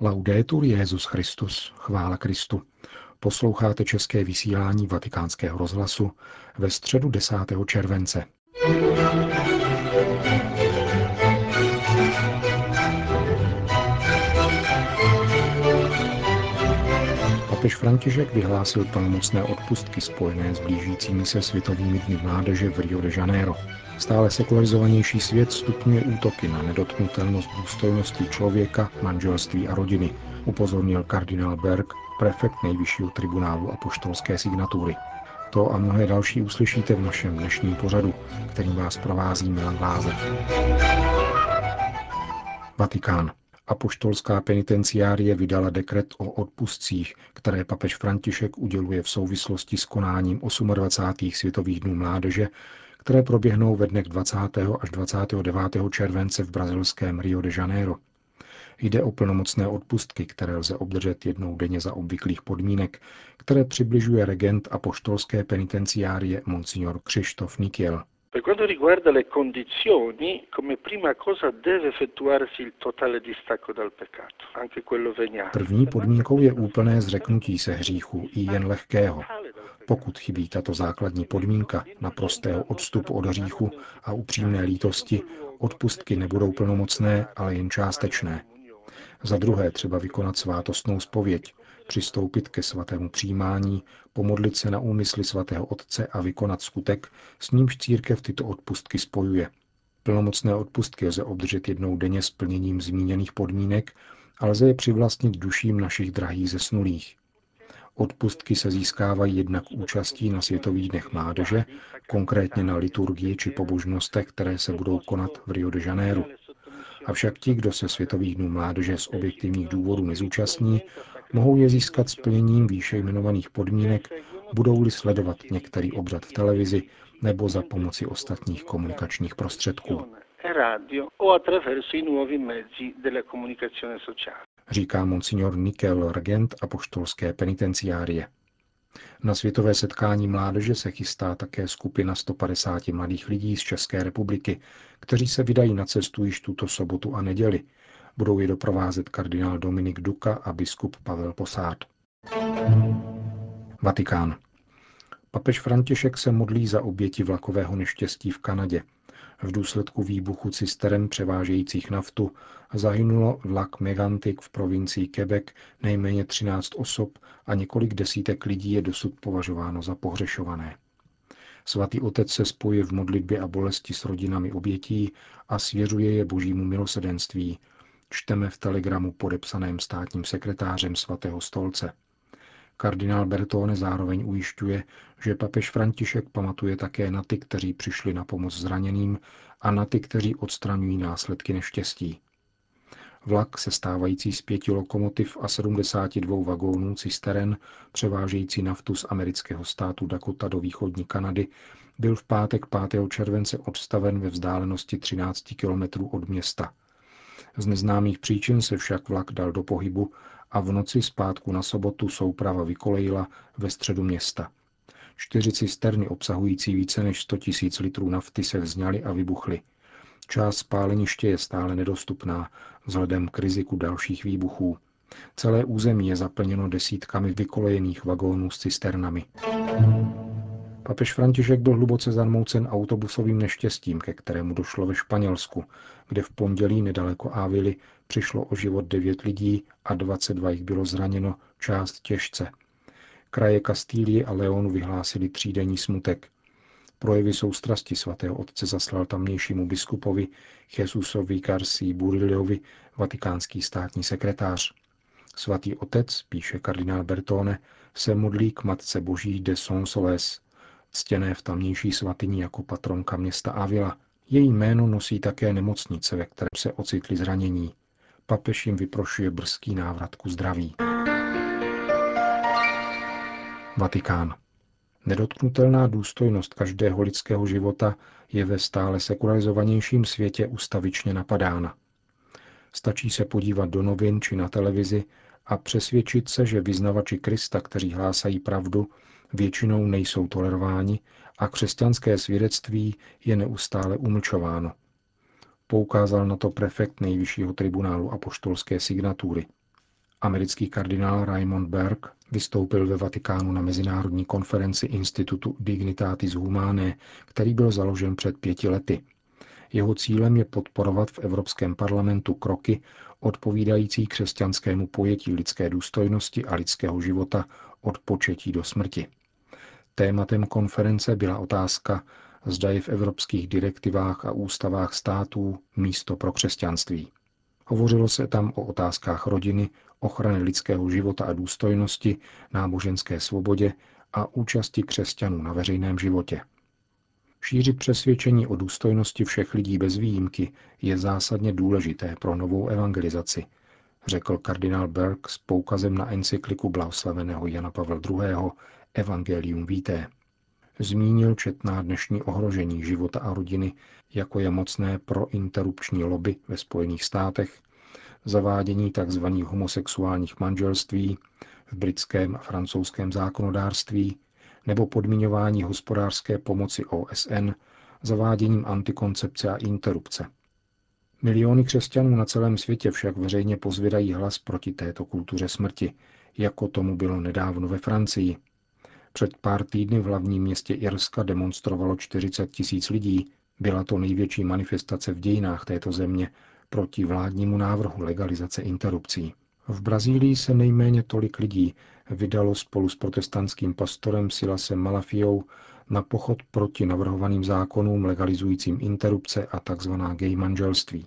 Laudetur Jezus Christus, chvála Kristu. Posloucháte české vysílání Vatikánského rozhlasu ve středu 10. července. Papež František vyhlásil plnomocné odpustky spojené s blížícími se světovými dny mládeže v Rio de Janeiro. Stále sekularizovanější svět stupňuje útoky na nedotknutelnost důstojnosti člověka, manželství a rodiny, upozornil kardinál Berg, prefekt nejvyššího tribunálu a poštolské signatury. To a mnohé další uslyšíte v našem dnešním pořadu, kterým vás provází Milan Glázer. Vatikán. Apoštolská penitenciárie vydala dekret o odpustcích, které papež František uděluje v souvislosti s konáním 28. světových dnů mládeže, které proběhnou ve dnech 20. až 29. července v brazilském Rio de Janeiro. Jde o plnomocné odpustky, které lze obdržet jednou denně za obvyklých podmínek, které přibližuje regent a poštolské penitenciárie Monsignor Křištof Nikiel. Per quanto riguarda le condizioni, come prima cosa deve effettuarsi il totale distacco dal peccato, anche quello veniale. První podmínkou je úplné zřeknutí se hříchu, i jen lehkého. Pokud chybí tato základní podmínka naprostého odstupu od hříchu a upřímné lítosti, odpustky nebudou plnomocné, ale jen částečné. Za druhé třeba vykonat svátostnou spověď, přistoupit ke svatému přijímání, pomodlit se na úmysly svatého Otce a vykonat skutek, s nímž církev tyto odpustky spojuje. Plnomocné odpustky lze obdržet jednou denně s plněním zmíněných podmínek a lze je přivlastnit duším našich drahých zesnulých. Odpustky se získávají jednak účastí na Světových dnech mládeže, konkrétně na liturgii či pobožnostech, které se budou konat v Rio de Janeiro. Avšak ti, kdo se Světových dnů mládeže z objektivních důvodů nezúčastní, mohou je získat splněním výše jmenovaných podmínek, budou-li sledovat některý obřad v televizi nebo za pomoci ostatních komunikačních prostředků. Říká monsignor Nikel, regent apoštolské penitenciárie. Na světové setkání mládeže se chystá také skupina 150 mladých lidí z České republiky, kteří se vydají na cestu již tuto sobotu a neděli, Budou je doprovázet kardinál Dominik Duka a biskup Pavel Posád. Vatikán. Papež František se modlí za oběti vlakového neštěstí v Kanadě. V důsledku výbuchu cisteren převážejících naftu zahynulo vlak Megantic v provincii Quebec nejméně 13 osob a několik desítek lidí je dosud považováno za pohřešované. Svatý otec se spojuje v modlitbě a bolesti s rodinami obětí a svěřuje je božímu milosedenství, čteme v telegramu podepsaném státním sekretářem svatého stolce. Kardinál Bertone zároveň ujišťuje, že papež František pamatuje také na ty, kteří přišli na pomoc zraněným a na ty, kteří odstraňují následky neštěstí. Vlak se stávající z pěti lokomotiv a 72 vagónů cisteren, převážející naftu z amerického státu Dakota do východní Kanady, byl v pátek 5. července odstaven ve vzdálenosti 13 kilometrů od města – z neznámých příčin se však vlak dal do pohybu a v noci zpátku na sobotu souprava vykolejila ve středu města. Čtyři cisterny obsahující více než 100 000 litrů nafty se vzňaly a vybuchly. Část spáleniště je stále nedostupná vzhledem k riziku dalších výbuchů. Celé území je zaplněno desítkami vykolejených vagónů s cisternami. Papež František byl hluboce zarmoucen autobusovým neštěstím, ke kterému došlo ve Španělsku, kde v pondělí nedaleko Ávily přišlo o život devět lidí a 22 jich bylo zraněno, část těžce. Kraje Kastílie a Leonu vyhlásili třídenní smutek. Projevy soustrasti svatého otce zaslal tamnějšímu biskupovi Jesusovi Garcí Buriliovi, vatikánský státní sekretář. Svatý otec, píše kardinál Bertone, se modlí k Matce Boží de Sonsoles, ctěné v tamnější svatyni jako patronka města Avila. Její jméno nosí také nemocnice, ve které se ocitli zranění. Papež jim vyprošuje brzký návrat ku zdraví. Vatikán. Nedotknutelná důstojnost každého lidského života je ve stále sekularizovanějším světě ustavičně napadána. Stačí se podívat do novin či na televizi a přesvědčit se, že vyznavači Krista, kteří hlásají pravdu, většinou nejsou tolerováni a křesťanské svědectví je neustále umlčováno. Poukázal na to prefekt nejvyššího tribunálu apoštolské signatury. Americký kardinál Raymond Berg vystoupil ve Vatikánu na mezinárodní konferenci Institutu Dignitatis Humanae, který byl založen před pěti lety. Jeho cílem je podporovat v Evropském parlamentu kroky odpovídající křesťanskému pojetí lidské důstojnosti a lidského života od početí do smrti. Tématem konference byla otázka, zda je v evropských direktivách a ústavách států místo pro křesťanství. Hovořilo se tam o otázkách rodiny, ochrany lidského života a důstojnosti, náboženské svobodě a účasti křesťanů na veřejném životě. Šířit přesvědčení o důstojnosti všech lidí bez výjimky je zásadně důležité pro novou evangelizaci, řekl kardinál Berg s poukazem na encykliku blahoslaveného Jana Pavla II. Evangelium Vitae. Zmínil četná dnešní ohrožení života a rodiny, jako je mocné prointerrupční lobby ve Spojených státech, zavádění tzv. homosexuálních manželství v britském a francouzském zákonodárství nebo podmiňování hospodářské pomoci OSN zaváděním antikoncepce a interrupce. Miliony křesťanů na celém světě však veřejně pozvědají hlas proti této kultuře smrti, jako tomu bylo nedávno ve Francii. Před pár týdny v hlavním městě Irska demonstrovalo 40 tisíc lidí. Byla to největší manifestace v dějinách této země proti vládnímu návrhu legalizace interrupcí. V Brazílii se nejméně tolik lidí vydalo spolu s protestantským pastorem Silasem Malafiou na pochod proti navrhovaným zákonům legalizujícím interrupce a tzv. gay manželství.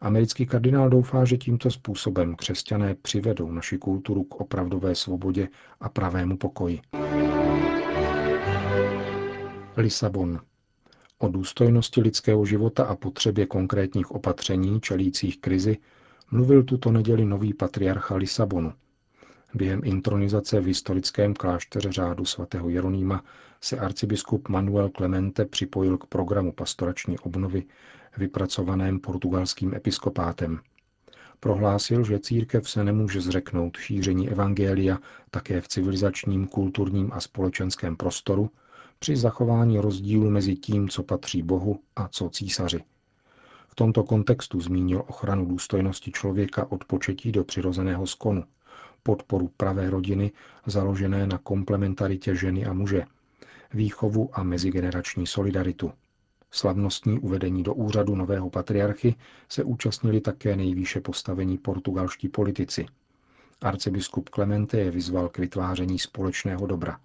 Americký kardinál doufá, že tímto způsobem křesťané přivedou naši kulturu k opravdové svobodě a pravému pokoji. Lisabon. O důstojnosti lidského života a potřebě konkrétních opatření čelících krizi mluvil tuto neděli nový patriarcha Lisabonu. Během intronizace v historickém klášteře řádu svatého Jeronýma se arcibiskup Manuel Clemente připojil k programu pastorační obnovy vypracovaném portugalským episkopátem. Prohlásil, že církev se nemůže zřeknout šíření evangelia také v civilizačním, kulturním a společenském prostoru při zachování rozdílu mezi tím, co patří Bohu a co císaři. V tomto kontextu zmínil ochranu důstojnosti člověka od početí do přirozeného skonu, podporu pravé rodiny založené na komplementaritě ženy a muže, výchovu a mezigenerační solidaritu. Slavnostní uvedení do úřadu nového patriarchy se účastnili také nejvýše postavení portugalští politici. Arcibiskup Clemente je vyzval k vytváření společného dobra.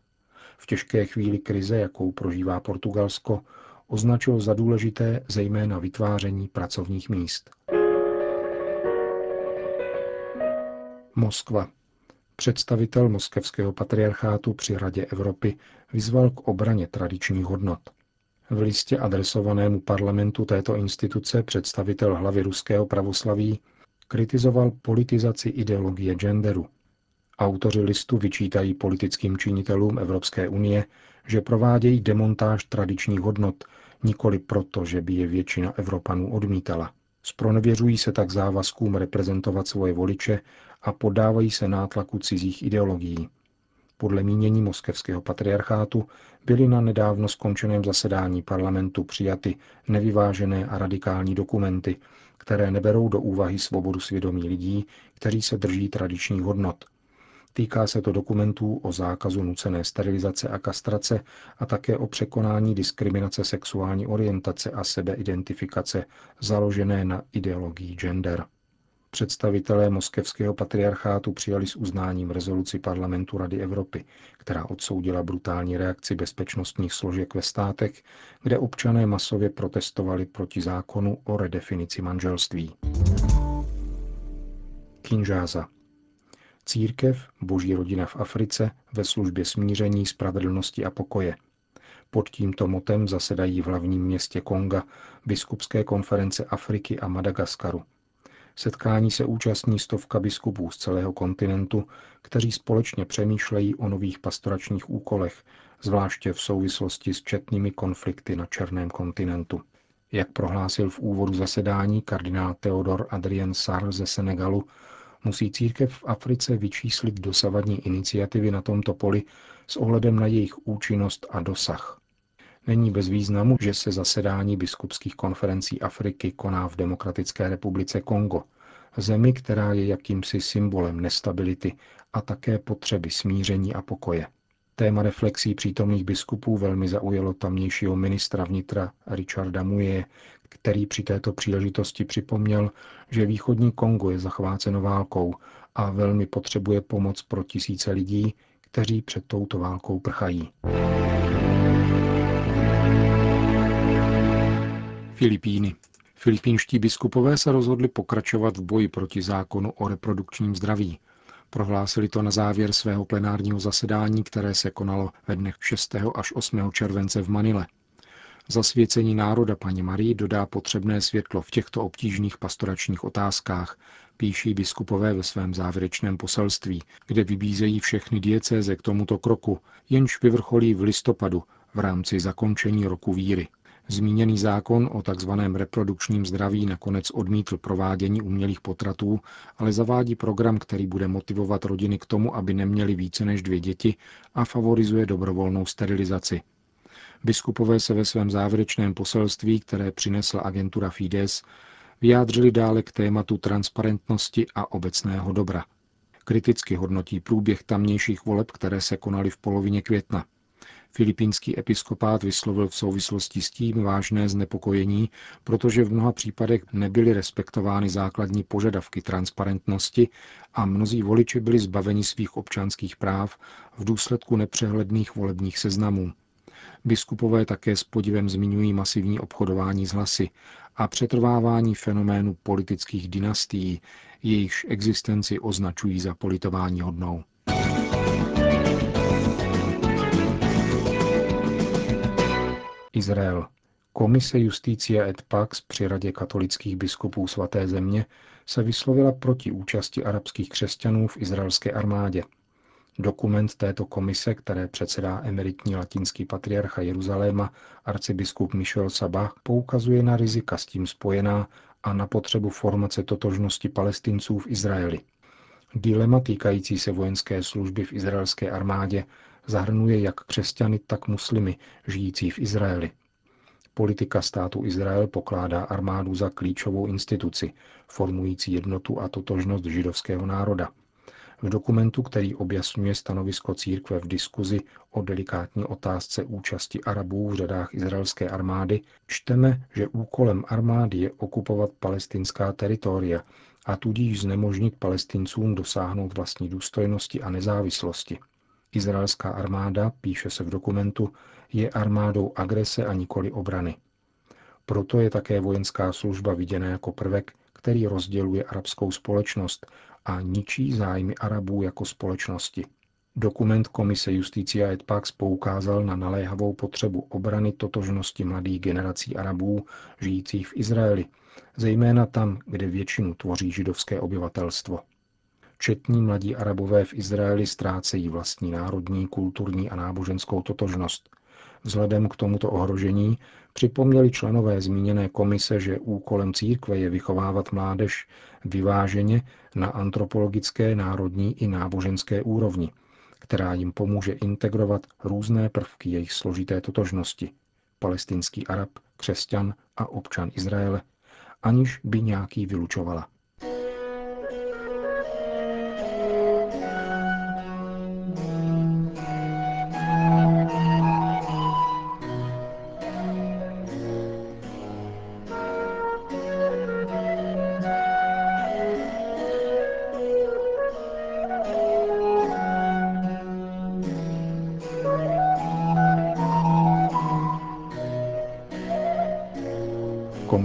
V těžké chvíli krize, jakou prožívá Portugalsko, označil za důležité zejména vytváření pracovních míst. Moskva. Představitel moskevského patriarchátu při Radě Evropy vyzval k obraně tradičních hodnot. V listě adresovanému parlamentu této instituce představitel hlavy ruského pravoslaví kritizoval politizaci ideologie genderu. Autoři listu vyčítají politickým činitelům Evropské unie, že provádějí demontáž tradičních hodnot, nikoli proto, že by je většina Evropanů odmítala. Spronevěřují se tak závazkům reprezentovat svoje voliče a podávají se nátlaku cizích ideologií. Podle mínění moskevského patriarchátu byly na nedávno skončeném zasedání parlamentu přijaty nevyvážené a radikální dokumenty, které neberou do úvahy svobodu svědomí lidí, kteří se drží tradičních hodnot. Týká se to dokumentů o zákazu nucené sterilizace a kastrace a také o překonání diskriminace sexuální orientace a sebeidentifikace založené na ideologii gender. Představitelé moskevského patriarchátu přijali s uznáním rezoluci parlamentu Rady Evropy, která odsoudila brutální reakci bezpečnostních složek ve státech, kde občané masově protestovali proti zákonu o redefinici manželství. Kinžáza. Církev, boží rodina v Africe, ve službě smíření, spravedlnosti a pokoje. Pod tímto motem zasedají v hlavním městě Konga biskupské konference Afriky a Madagaskaru – Setkání se účastní stovka biskupů z celého kontinentu, kteří společně přemýšlejí o nových pastoračních úkolech, zvláště v souvislosti s četnými konflikty na Černém kontinentu. Jak prohlásil v úvodu zasedání kardinál Theodor Adrien Sar ze Senegalu, musí církev v Africe vyčíslit dosavadní iniciativy na tomto poli s ohledem na jejich účinnost a dosah. Není bez významu, že se zasedání biskupských konferencí Afriky koná v Demokratické republice Kongo, Zemi, která je jakýmsi symbolem nestability a také potřeby smíření a pokoje. Téma reflexí přítomných biskupů velmi zaujalo tamnějšího ministra vnitra Richarda Muje, který při této příležitosti připomněl, že východní Kongo je zachváceno válkou a velmi potřebuje pomoc pro tisíce lidí, kteří před touto válkou prchají. Filipíny. Filipínští biskupové se rozhodli pokračovat v boji proti zákonu o reprodukčním zdraví. Prohlásili to na závěr svého plenárního zasedání, které se konalo ve dnech 6. až 8. července v Manile. Zasvěcení národa paní Marii dodá potřebné světlo v těchto obtížných pastoračních otázkách, píší biskupové ve svém závěrečném poselství, kde vybízejí všechny diecéze k tomuto kroku, jenž vyvrcholí v listopadu v rámci zakončení roku víry. Zmíněný zákon o tzv. reprodukčním zdraví nakonec odmítl provádění umělých potratů, ale zavádí program, který bude motivovat rodiny k tomu, aby neměly více než dvě děti a favorizuje dobrovolnou sterilizaci. Biskupové se ve svém závěrečném poselství, které přinesla agentura Fides, vyjádřili dále k tématu transparentnosti a obecného dobra. Kriticky hodnotí průběh tamnějších voleb, které se konaly v polovině května. Filipínský episkopát vyslovil v souvislosti s tím vážné znepokojení, protože v mnoha případech nebyly respektovány základní požadavky transparentnosti a mnozí voliči byli zbaveni svých občanských práv v důsledku nepřehledných volebních seznamů. Biskupové také s podivem zmiňují masivní obchodování s hlasy a přetrvávání fenoménu politických dynastií, jejichž existenci označují za politování hodnou. Izrael. Komise Justícia et Pax při Radě katolických biskupů svaté země se vyslovila proti účasti arabských křesťanů v izraelské armádě. Dokument této komise, které předsedá emeritní latinský patriarcha Jeruzaléma arcibiskup Michel Sabah, poukazuje na rizika s tím spojená a na potřebu formace totožnosti palestinců v Izraeli. Dilema týkající se vojenské služby v izraelské armádě zahrnuje jak křesťany, tak muslimy žijící v Izraeli. Politika státu Izrael pokládá armádu za klíčovou instituci, formující jednotu a totožnost židovského národa. V dokumentu, který objasňuje stanovisko církve v diskuzi o delikátní otázce účasti Arabů v řadách izraelské armády, čteme, že úkolem armády je okupovat palestinská teritoria a tudíž znemožnit palestincům dosáhnout vlastní důstojnosti a nezávislosti. Izraelská armáda, píše se v dokumentu, je armádou agrese a nikoli obrany. Proto je také vojenská služba viděna jako prvek, který rozděluje arabskou společnost a ničí zájmy Arabů jako společnosti. Dokument Komise Justicia et Pax poukázal na naléhavou potřebu obrany totožnosti mladých generací Arabů žijících v Izraeli, zejména tam, kde většinu tvoří židovské obyvatelstvo. Četní mladí Arabové v Izraeli ztrácejí vlastní národní, kulturní a náboženskou totožnost. Vzhledem k tomuto ohrožení připomněli členové zmíněné komise, že úkolem církve je vychovávat mládež vyváženě na antropologické, národní i náboženské úrovni, která jim pomůže integrovat různé prvky jejich složité totožnosti palestinský Arab, křesťan a občan Izraele, aniž by nějaký vylučovala.